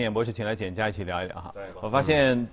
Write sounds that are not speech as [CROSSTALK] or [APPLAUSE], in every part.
演博士请来简家一起聊一聊哈对。我发现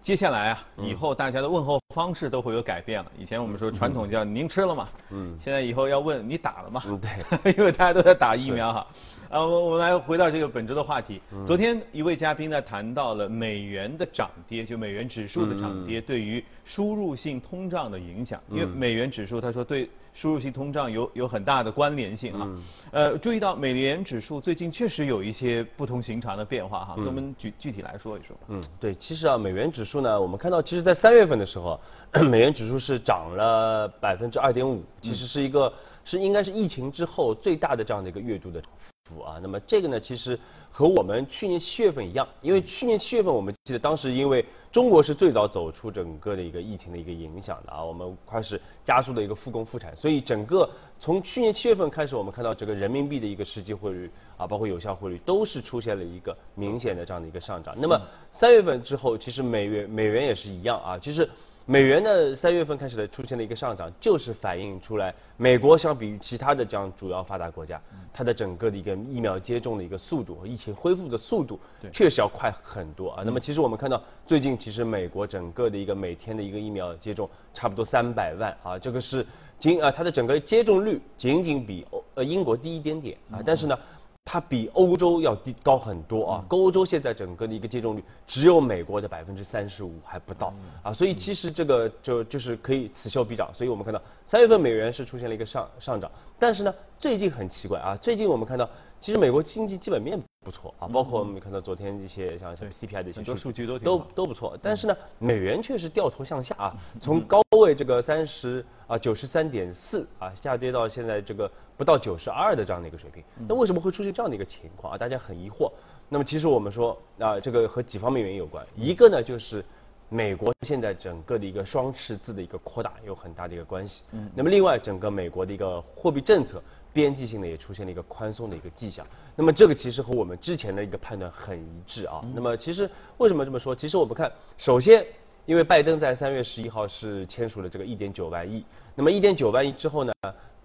接下来啊，以后大家的问候方式都会有改变了。以前我们说传统叫您吃了吗？嗯。现在以后要问你打了吗？嗯对。[LAUGHS] 因为大家都在打疫苗哈。啊，我我们来回到这个本周的话题。昨天一位嘉宾呢谈到了美元的涨跌，就美元指数的涨跌对于输入性通胀的影响。因为美元指数他说对输入性通胀有有很大的关联性啊。呃，注意到美元指数最近确实有一些不同寻常的变化哈，跟我们具具体来说一说吧。嗯，对，其实啊，美元指数呢，我们看到，其实在三月份的时候，[CLEARS THROAT] 美元指数是涨了百分之二点五，其实是一个是应该是疫情之后最大的这样的一个月度的幅啊。那么这个呢，其实和我们去年七月份一样，因为去年七月份我们记得当时因为中国是最早走出整个的一个疫情的一个影响的啊，我们开始加速的一个复工复产，所以整个从去年七月份开始，我们看到整个人民币的一个实际汇率啊，包括有效汇率都是出现了一个明显的这样的一个上涨。那么三月份之后，其实美元美元也是一样啊，其实。美元呢，三月份开始的出现了一个上涨，就是反映出来美国相比于其他的这样主要发达国家，它的整个的一个疫苗接种的一个速度和疫情恢复的速度，确实要快很多啊。那么其实我们看到最近其实美国整个的一个每天的一个疫苗接种差不多三百万啊，这个是仅啊它的整个接种率仅仅比欧呃英国低一点点啊，但是呢。它比欧洲要低高很多啊！欧洲现在整个的一个接种率只有美国的百分之三十五还不到。啊，所以其实这个就就是可以此消彼长。所以我们看到三月份美元是出现了一个上上涨，但是呢最近很奇怪啊，最近我们看到其实美国经济基本面不错啊，包括我们看到昨天一些像像 CPI 的一些数据都都都不错，但是呢美元却是掉头向下啊，从高位这个三十啊九十三点四啊下跌到现在这个。不到九十二的这样的一个水平，那为什么会出现这样的一个情况啊？大家很疑惑。那么其实我们说啊，这个和几方面原因有关。一个呢就是美国现在整个的一个双赤字的一个扩大有很大的一个关系。嗯。那么另外整个美国的一个货币政策边际性的也出现了一个宽松的一个迹象。那么这个其实和我们之前的一个判断很一致啊。那么其实为什么这么说？其实我们看，首先因为拜登在三月十一号是签署了这个一点九万亿。那么一点九万亿之后呢？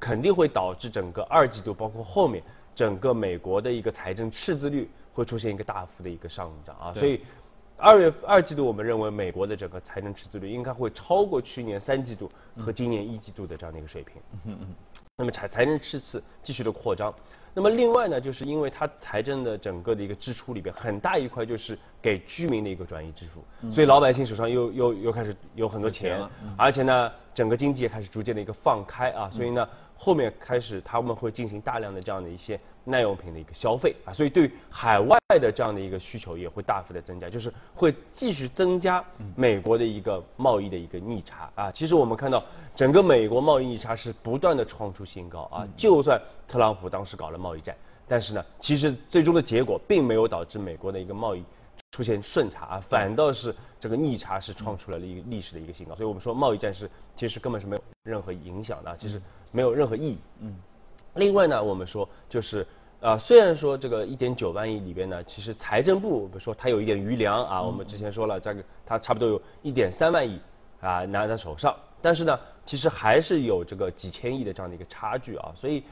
肯定会导致整个二季度，包括后面整个美国的一个财政赤字率会出现一个大幅的一个上涨啊，所以二月二季度我们认为美国的整个财政赤字率应该会超过去年三季度和今年一季度的这样的一个水平。嗯嗯。那么财财政赤字继续的扩张，那么另外呢，就是因为它财政的整个的一个支出里边很大一块就是给居民的一个转移支付，所以老百姓手上又又又开始有很多钱，而且呢，整个经济也开始逐渐的一个放开啊，所以呢。后面开始他们会进行大量的这样的一些耐用品的一个消费啊，所以对海外的这样的一个需求也会大幅的增加，就是会继续增加美国的一个贸易的一个逆差啊。其实我们看到整个美国贸易逆差是不断的创出新高啊，就算特朗普当时搞了贸易战，但是呢，其实最终的结果并没有导致美国的一个贸易出现顺差啊，反倒是这个逆差是创出来了一个历史的一个新高。所以我们说贸易战是其实根本是没有任何影响的，其实。没有任何意义。嗯。另外呢，我们说就是啊，虽然说这个一点九万亿里边呢，其实财政部比如说它有一点余粮啊，我们之前说了这个它差不多有一点三万亿啊拿在手上，但是呢，其实还是有这个几千亿的这样的一个差距啊，所以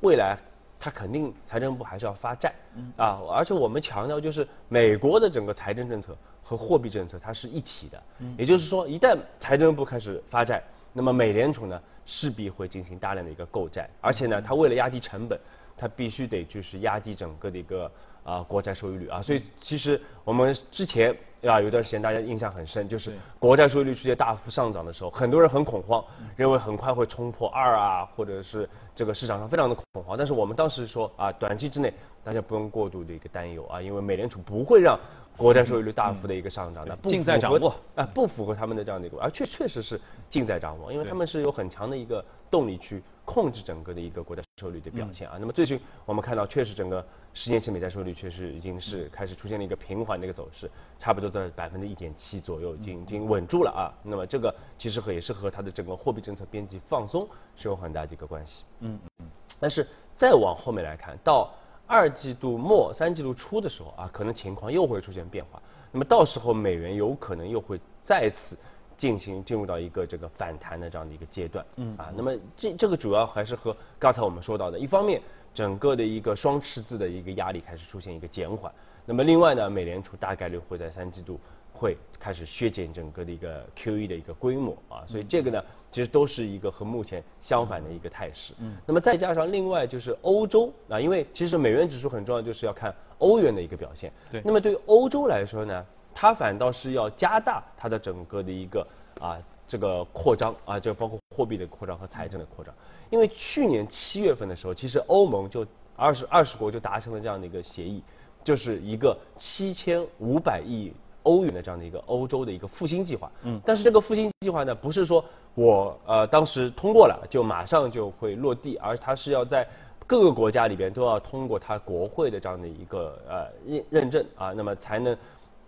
未来它肯定财政部还是要发债啊，而且我们强调就是美国的整个财政政策和货币政策它是一体的，也就是说一旦财政部开始发债，那么美联储呢？势必会进行大量的一个购债，而且呢，它为了压低成本，它必须得就是压低整个的一个啊国债收益率啊。所以其实我们之前啊有段时间大家印象很深，就是国债收益率出现大幅上涨的时候，很多人很恐慌，认为很快会冲破二啊，或者是这个市场上非常的恐慌。但是我们当时说啊，短期之内大家不用过度的一个担忧啊，因为美联储不会让。国债收益率大幅的一个上涨，的尽在掌握啊，不符合他们的这样的一个，而确确实是尽在掌握，因为他们是有很强的一个动力去控制整个的一个国债收益率的表现啊。那么最近我们看到，确实整个十年期美债收益率确实已经是开始出现了一个平缓的一个走势，差不多在百分之一点七左右，已经已经稳住了啊。那么这个其实和也是和它的整个货币政策边际放松是有很大的一个关系。嗯嗯。但是再往后面来看到。二季度末、三季度初的时候啊，可能情况又会出现变化。那么到时候美元有可能又会再次进行进入到一个这个反弹的这样的一个阶段。嗯啊，那么这这个主要还是和刚才我们说到的，一方面整个的一个双赤字的一个压力开始出现一个减缓。那么另外呢，美联储大概率会在三季度会开始削减整个的一个 QE 的一个规模啊，所以这个呢，其实都是一个和目前相反的一个态势。嗯。那么再加上另外就是欧洲啊，因为其实美元指数很重要，就是要看欧元的一个表现。对。那么对于欧洲来说呢，它反倒是要加大它的整个的一个啊这个扩张啊，就包括货币的扩张和财政的扩张。因为去年七月份的时候，其实欧盟就二十二十国就达成了这样的一个协议。就是一个七千五百亿欧元的这样的一个欧洲的一个复兴计划，嗯，但是这个复兴计划呢，不是说我呃当时通过了就马上就会落地，而它是要在各个国家里边都要通过它国会的这样的一个呃认认证啊，那么才能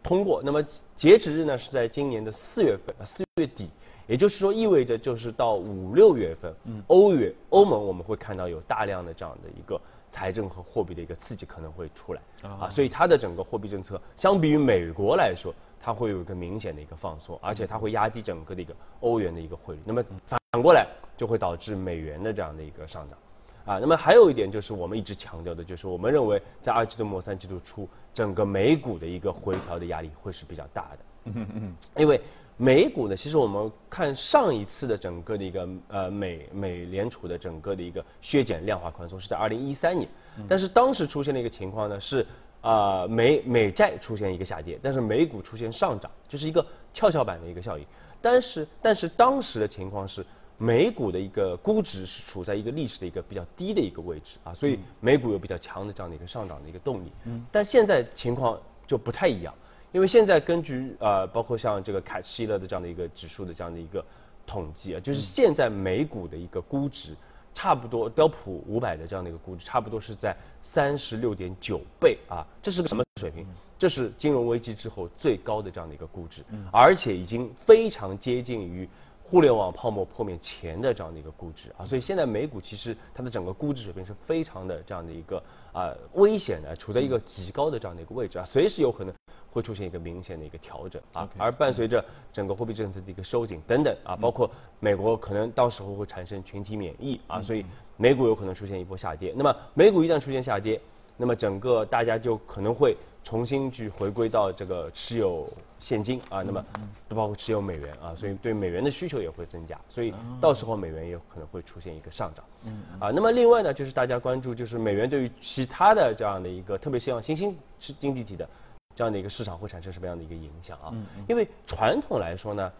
通过。那么截止日呢是在今年的四月份，四月底，也就是说意味着就是到五六月份，嗯，欧元欧盟我们会看到有大量的这样的一个。财政和货币的一个刺激可能会出来啊，所以它的整个货币政策相比于美国来说，它会有一个明显的一个放松，而且它会压低整个的一个欧元的一个汇率。那么反过来就会导致美元的这样的一个上涨啊。那么还有一点就是我们一直强调的，就是我们认为在二季度末三季度初，整个美股的一个回调的压力会是比较大的。嗯嗯嗯，因为。美股呢，其实我们看上一次的整个的一个呃美美联储的整个的一个削减量化宽松是在二零一三年，但是当时出现的一个情况呢是啊美美债出现一个下跌，但是美股出现上涨，就是一个跷跷板的一个效应。但是但是当时的情况是美股的一个估值是处在一个历史的一个比较低的一个位置啊，所以美股有比较强的这样的一个上涨的一个动力。嗯，但现在情况就不太一样。因为现在根据呃，包括像这个凯希勒的这样的一个指数的这样的一个统计啊，就是现在美股的一个估值，差不多标普五百的这样的一个估值，差不多是在三十六点九倍啊，这是个什么水平？这是金融危机之后最高的这样的一个估值，而且已经非常接近于互联网泡沫破灭前的这样的一个估值啊，所以现在美股其实它的整个估值水平是非常的这样的一个啊危险的，处在一个极高的这样的一个位置啊，随时有可能。会出现一个明显的一个调整啊，而伴随着整个货币政策的一个收紧等等啊，包括美国可能到时候会产生群体免疫啊，所以美股有可能出现一波下跌。那么美股一旦出现下跌，那么整个大家就可能会重新去回归到这个持有现金啊，那么包括持有美元啊，所以对美元的需求也会增加，所以到时候美元也可能会出现一个上涨。啊，那么另外呢，就是大家关注就是美元对于其他的这样的一个，特别像新兴经济体的。这样的一个市场会产生什么样的一个影响啊？因为传统来说呢，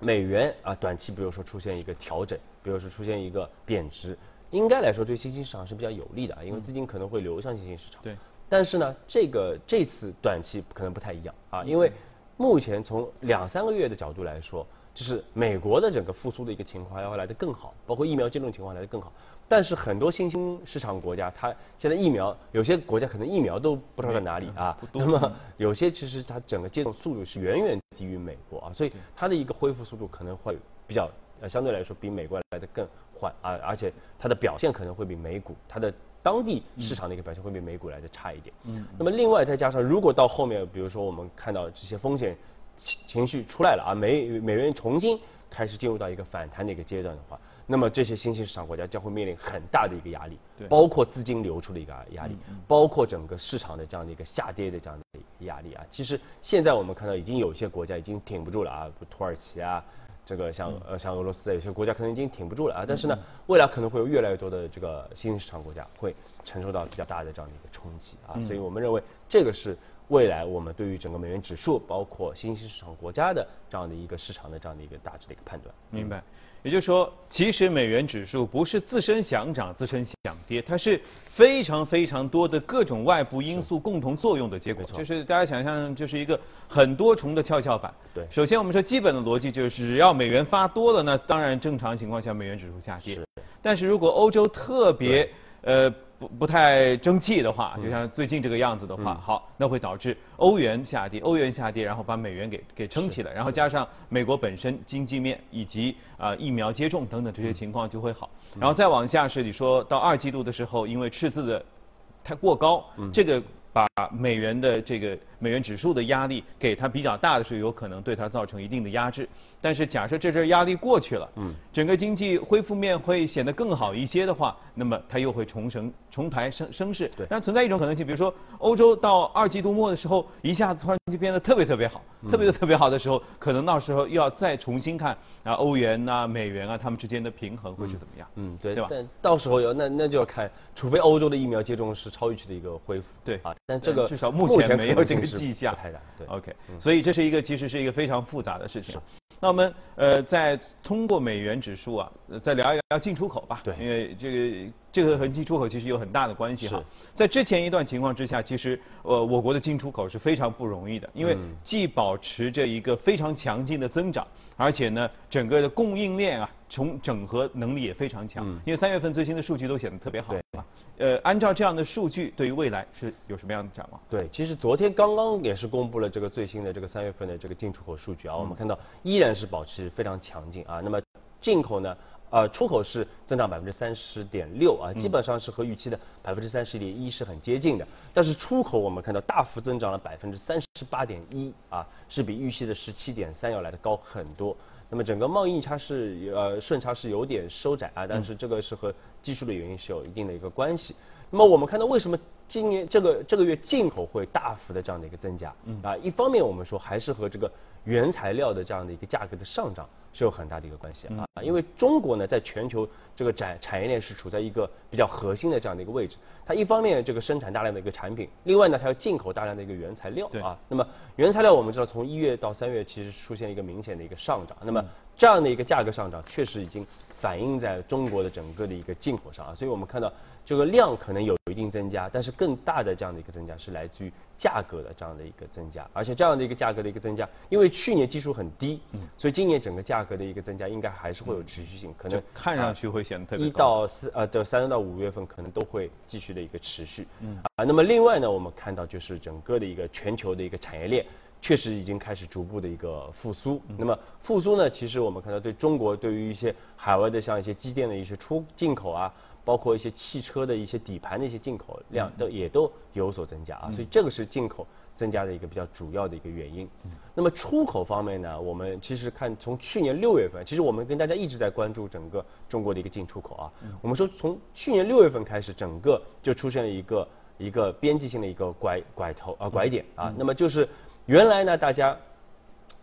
美元啊短期比如说出现一个调整，比如说出现一个贬值，应该来说对新兴市场是比较有利的啊，因为资金可能会流向新兴市场。对。但是呢，这个这次短期可能不太一样啊，因为目前从两三个月的角度来说。就是美国的整个复苏的一个情况要来的更好，包括疫苗接种情况来的更好。但是很多新兴市场国家，它现在疫苗有些国家可能疫苗都不知道在哪里啊。那么有些其实它整个接种速度是远远低于美国啊，所以它的一个恢复速度可能会比较呃相对来说比美国来的更缓啊，而且它的表现可能会比美股它的当地市场的一个表现会比美股来的差一点。嗯。那么另外再加上如果到后面，比如说我们看到这些风险。情情绪出来了啊，美美元重新开始进入到一个反弹的一个阶段的话，那么这些新兴市场国家将会面临很大的一个压力，对，包括资金流出的一个压力，包括整个市场的这样的一个下跌的这样的压力啊。其实现在我们看到已经有些国家已经挺不住了啊，土耳其啊，这个像呃像俄罗斯有些国家可能已经挺不住了啊。但是呢，未来可能会有越来越多的这个新兴市场国家会承受到比较大的这样的一个冲击啊。所以我们认为这个是。未来我们对于整个美元指数，包括新兴市场国家的这样的一个市场的这样的一个大致的一个判断。明白。也就是说，其实美元指数不是自身想涨、自身想跌，它是非常非常多的各种外部因素共同作用的结果。就是大家想象，就是一个很多重的跷跷板。对。首先，我们说基本的逻辑就是，只要美元发多了，那当然正常情况下美元指数下跌。是。但是如果欧洲特别呃。不不太争气的话，就像最近这个样子的话，好，那会导致欧元下跌，欧元下跌，然后把美元给给撑起来，然后加上美国本身经济面以及啊疫苗接种等等这些情况就会好，然后再往下是你说到二季度的时候，因为赤字的太过高，这个把美元的这个美元指数的压力给它比较大的时候，有可能对它造成一定的压制。但是假设这阵压力过去了，嗯，整个经济恢复面会显得更好一些的话，那么它又会重升重抬升升势。对。但存在一种可能性，比如说欧洲到二季度末的时候，一下子突然就变得特别特别好，特别特别好的时候，可能到时候又要再重新看啊欧元呐、美元啊，它们之间的平衡会是怎么样？嗯，对，对吧？但到时候要那那就要看，除非欧洲的疫苗接种是超预期的一个恢复。对啊，但这个至少目前没有这个迹象。对。OK，所以这是一个其实是一个非常复杂的事情。那我们呃再通过美元指数啊，再聊一聊进出口吧。对。因为这个这个和进出口其实有很大的关系哈。在之前一段情况之下，其实呃我国的进出口是非常不容易的，因为既保持着一个非常强劲的增长，而且呢整个的供应链啊从整合能力也非常强。嗯。因为三月份最新的数据都显得特别好。对。呃，按照这样的数据，对于未来是有什么样的展望？对，其实昨天刚刚也是公布了这个最新的这个三月份的这个进出口数据啊，我们看到依然是保持非常强劲啊。那么进口呢，呃，出口是增长百分之三十点六啊，基本上是和预期的百分之三十点一是很接近的。但是出口我们看到大幅增长了百分之三十八点一啊，是比预期的十七点三要来的高很多。那么整个贸易逆差是呃顺差是有点收窄啊，但是这个是和技术的原因是有一定的一个关系。那么我们看到为什么今年这个这个月进口会大幅的这样的一个增加？啊，一方面我们说还是和这个原材料的这样的一个价格的上涨是有很大的一个关系啊，因为中国呢在全球这个产产业链是处在一个比较核心的这样的一个位置，它一方面这个生产大量的一个产品，另外呢它要进口大量的一个原材料啊。那么原材料我们知道从一月到三月其实出现一个明显的一个上涨，那么这样的一个价格上涨确实已经反映在中国的整个的一个进口上啊，所以我们看到。这个量可能有一定增加，但是更大的这样的一个增加是来自于价格的这样的一个增加，而且这样的一个价格的一个增加，因为去年基数很低，嗯，所以今年整个价格的一个增加应该还是会有持续性，可能看上去会显得特别一到四呃的三到五月份可能都会继续的一个持续，嗯。啊，那么另外呢，我们看到就是整个的一个全球的一个产业链确实已经开始逐步的一个复苏，那么复苏呢，其实我们看到对中国对于一些海外的像一些机电的一些出进口啊。包括一些汽车的一些底盘的一些进口量都也都有所增加啊，所以这个是进口增加的一个比较主要的一个原因。那么出口方面呢，我们其实看从去年六月份，其实我们跟大家一直在关注整个中国的一个进出口啊。我们说从去年六月份开始，整个就出现了一个一个边际性的一个拐拐头啊拐点啊。那么就是原来呢，大家。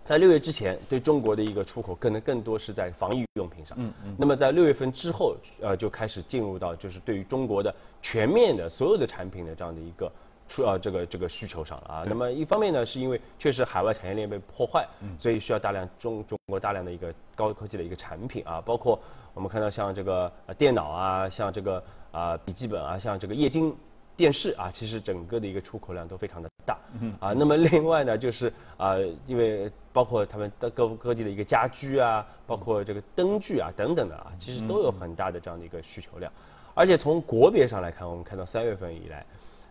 在六月之前，对中国的一个出口可能更多是在防疫用品上。嗯嗯。那么在六月份之后，呃，就开始进入到就是对于中国的全面的所有的产品的这样的一个出呃这个这个需求上了啊。那么一方面呢，是因为确实海外产业链被破坏，所以需要大量中中国大量的一个高科技的一个产品啊，包括我们看到像这个电脑啊，像这个啊笔记本啊，像这个液晶。电视啊，其实整个的一个出口量都非常的大，啊，那么 [LAUGHS] 另外呢，就是啊，因为包括他们的各各地的一个家居啊，包括这个灯具啊等等的啊，其实都有很大的这样的一个需求量，而且从国别上来看，我们看到三月份以来，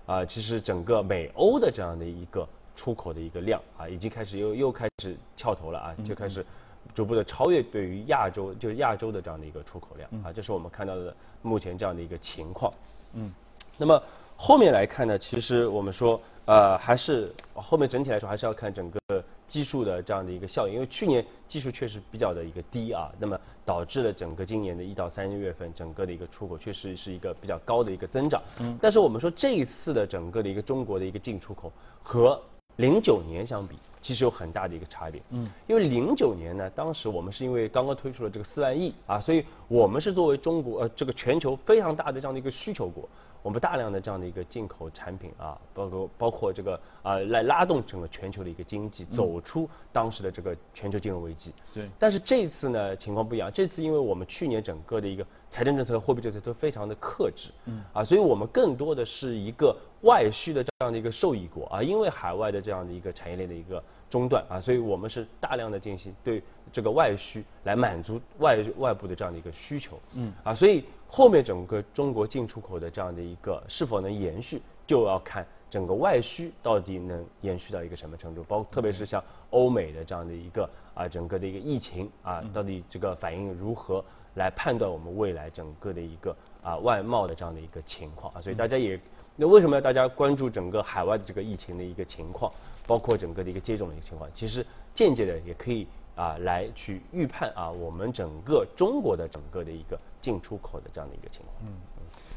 啊，其实整个美欧的这样的一个出口的一个量啊，已经开始又又开始翘头了啊，就开始逐步的超越对于亚洲就是亚洲的这样的一个出口量啊，这是我们看到的目前这样的一个情况，嗯，那么。后面来看呢，其实我们说，呃，还是后面整体来说还是要看整个基数的这样的一个效应，因为去年基数确实比较的一个低啊，那么导致了整个今年的一到三月份整个的一个出口确实是一个比较高的一个增长。嗯。但是我们说这一次的整个的一个中国的一个进出口和零九年相比，其实有很大的一个差别。嗯。因为零九年呢，当时我们是因为刚刚推出了这个四万亿啊，所以我们是作为中国呃这个全球非常大的这样的一个需求国。我们大量的这样的一个进口产品啊，包括包括这个啊，来拉动整个全球的一个经济走出当时的这个全球金融危机。对。但是这次呢情况不一样，这次因为我们去年整个的一个财政政策、货币政策都非常的克制，嗯，啊，所以我们更多的是一个外需的这样的一个受益国啊，因为海外的这样的一个产业链的一个中断啊，所以我们是大量的进行对这个外需来满足外外部的这样的一个需求，嗯，啊，所以。后面整个中国进出口的这样的一个是否能延续，就要看整个外需到底能延续到一个什么程度，包特别是像欧美的这样的一个啊整个的一个疫情啊，到底这个反应如何来判断我们未来整个的一个啊外贸的这样的一个情况。啊，所以大家也那为什么要大家关注整个海外的这个疫情的一个情况，包括整个的一个接种的一个情况？其实间接的也可以啊来去预判啊我们整个中国的整个的一个进出口的这样的一个情况。嗯。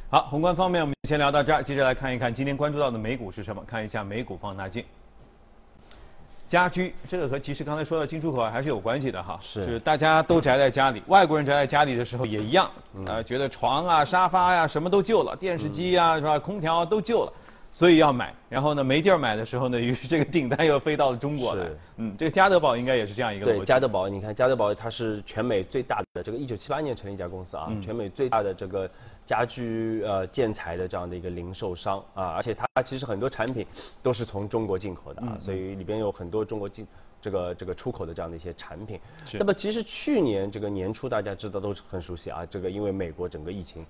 好，宏观方面我们先聊到这儿，接着来看一看今天关注到的美股是什么？看一下美股放大镜。家居这个和其实刚才说到进出口还是有关系的哈，是大家都宅在家里，外国人宅在家里的时候也一样，呃，觉得床啊、沙发呀什么都旧了，电视机呀是吧，空调都旧了。所以要买，然后呢，没地儿买的时候呢，于是这个订单又飞到了中国来。嗯，这个家得宝应该也是这样一个对，家得宝，你看家得宝它是全美最大的这个，一九七八年成立一家公司啊，全美最大的这个家居呃建材的这样的一个零售商啊，而且它其实很多产品都是从中国进口的啊，所以里边有很多中国进这个这个出口的这样的一些产品。那么其实去年这个年初大家知道都很熟悉啊，这个因为美国整个疫情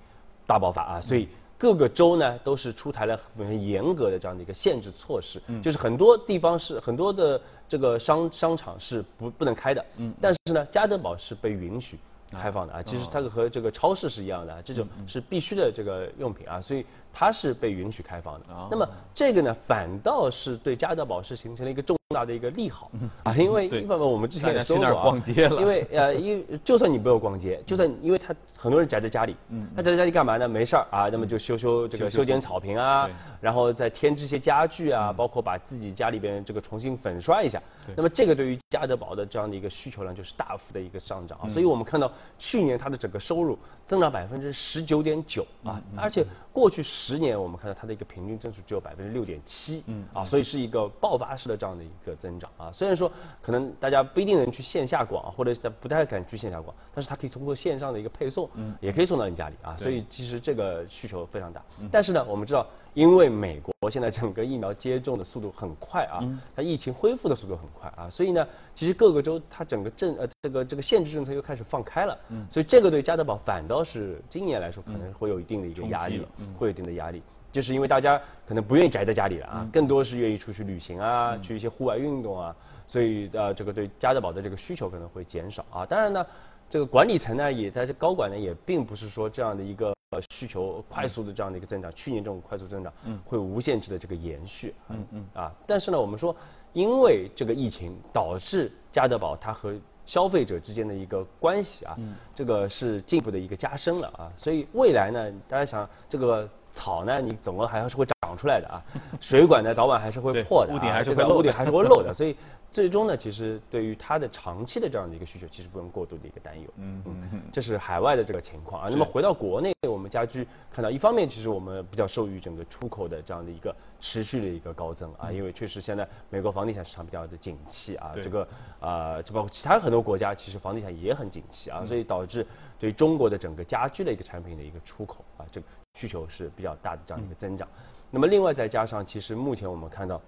大爆发啊，所以。各个州呢都是出台了很严格的这样的一个限制措施，就是很多地方是很多的这个商商场是不不能开的，但是呢，家得宝是被允许开放的啊。其实它和这个超市是一样的，这种是必须的这个用品啊，所以它是被允许开放的。那么这个呢，反倒是对家得宝是形成了一个重。大的一个利好。啊，因为一方面我们之前也说过啊，因为呃，因为就算你不用逛街，就算因为他很多人宅在家里，嗯，他宅在家里干嘛呢？没事儿啊，那么就修修这个修剪草坪啊，然后再添置些家具啊，包括把自己家里边这个重新粉刷一下。那么这个对于家得宝的这样的一个需求量就是大幅的一个上涨，所以我们看到去年它的整个收入增长百分之十九点九啊，而且过去十年我们看到它的一个平均增速只有百分之六点七，嗯啊，所以是一个爆发式的这样的一。一个增长啊，虽然说可能大家不一定能去线下逛，或者不太敢去线下逛，但是它可以通过线上的一个配送，嗯，也可以送到你家里啊，所以其实这个需求非常大。但是呢，我们知道，因为美国现在整个疫苗接种的速度很快啊，它疫情恢复的速度很快啊，所以呢，其实各个州它整个政呃这个这个限制政策又开始放开了，嗯，所以这个对加德宝反倒是今年来说可能会有一定的一个压力，会有一定的压力。就是因为大家可能不愿意宅在家里了啊，更多是愿意出去旅行啊，去一些户外运动啊，所以呃这个对家得宝的这个需求可能会减少啊。当然呢，这个管理层呢也在这高管呢也并不是说这样的一个需求快速的这样的一个增长，去年这种快速增长嗯会无限制的这个延续，嗯嗯啊。但是呢，我们说因为这个疫情导致家得宝它和消费者之间的一个关系啊，这个是进一步的一个加深了啊，所以未来呢，大家想这个。草呢，你总共还是会长出来的啊。[LAUGHS] 水管呢，早晚还是会破的，屋顶还是会漏，屋顶还是会漏的。所以最终呢，其实对于它的长期的这样的一个需求，其实不用过度的一个担忧。嗯嗯，这是海外的这个情况啊。那么回到国内，我们家居看到一方面，其实我们比较受益整个出口的这样的一个持续的一个高增啊，因为确实现在美国房地产市场比较的景气啊，这个啊，就包括其他很多国家，其实房地产也很景气啊，所以导致对中国的整个家居的一个产品的一个出口啊，这个。需求是比较大的这样一个增长，那么另外再加上，其实目前我们看到，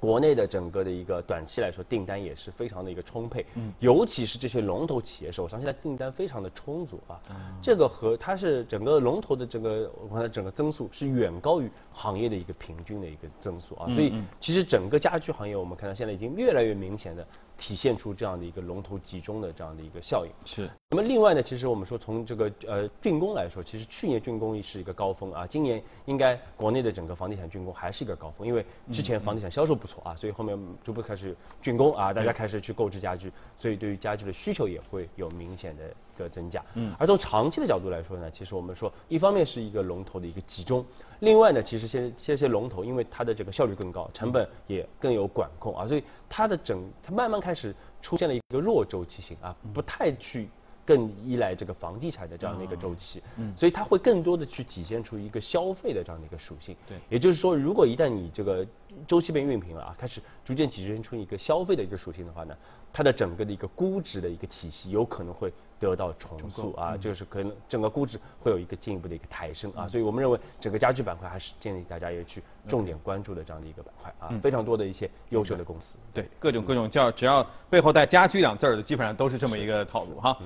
国内的整个的一个短期来说订单也是非常的一个充沛，嗯，尤其是这些龙头企业手上现在订单非常的充足啊，这个和它是整个龙头的整个我看整个增速是远高于行业的一个平均的一个增速啊，所以其实整个家居行业我们看到现在已经越来越明显的。体现出这样的一个龙头集中的这样的一个效应。是。那么另外呢，其实我们说从这个呃竣工来说，其实去年竣工是一个高峰啊，今年应该国内的整个房地产竣工还是一个高峰，因为之前房地产销售不错啊，所以后面逐步开始竣工啊，大家开始去购置家具，所以对于家具的需求也会有明显的一个增加。嗯。而从长期的角度来说呢，其实我们说一方面是一个龙头的一个集中，另外呢，其实现这些龙头因为它的这个效率更高，成本也更有管控啊，所以它的整它慢慢。开始出现了一个弱周期性啊，不太去更依赖这个房地产的这样的一个周期，嗯，所以它会更多的去体现出一个消费的这样的一个属性，对，也就是说，如果一旦你这个周期被熨平了啊，开始逐渐体现出一个消费的一个属性的话呢，它的整个的一个估值的一个体系有可能会。得到重塑啊，就是可能整个估值会有一个进一步的一个抬升啊，所以我们认为整个家居板块还是建议大家也去重点关注的这样的一个板块啊，非常多的一些优秀的公司，对，各种各种叫只要背后带家居两字儿的，基本上都是这么一个套路哈。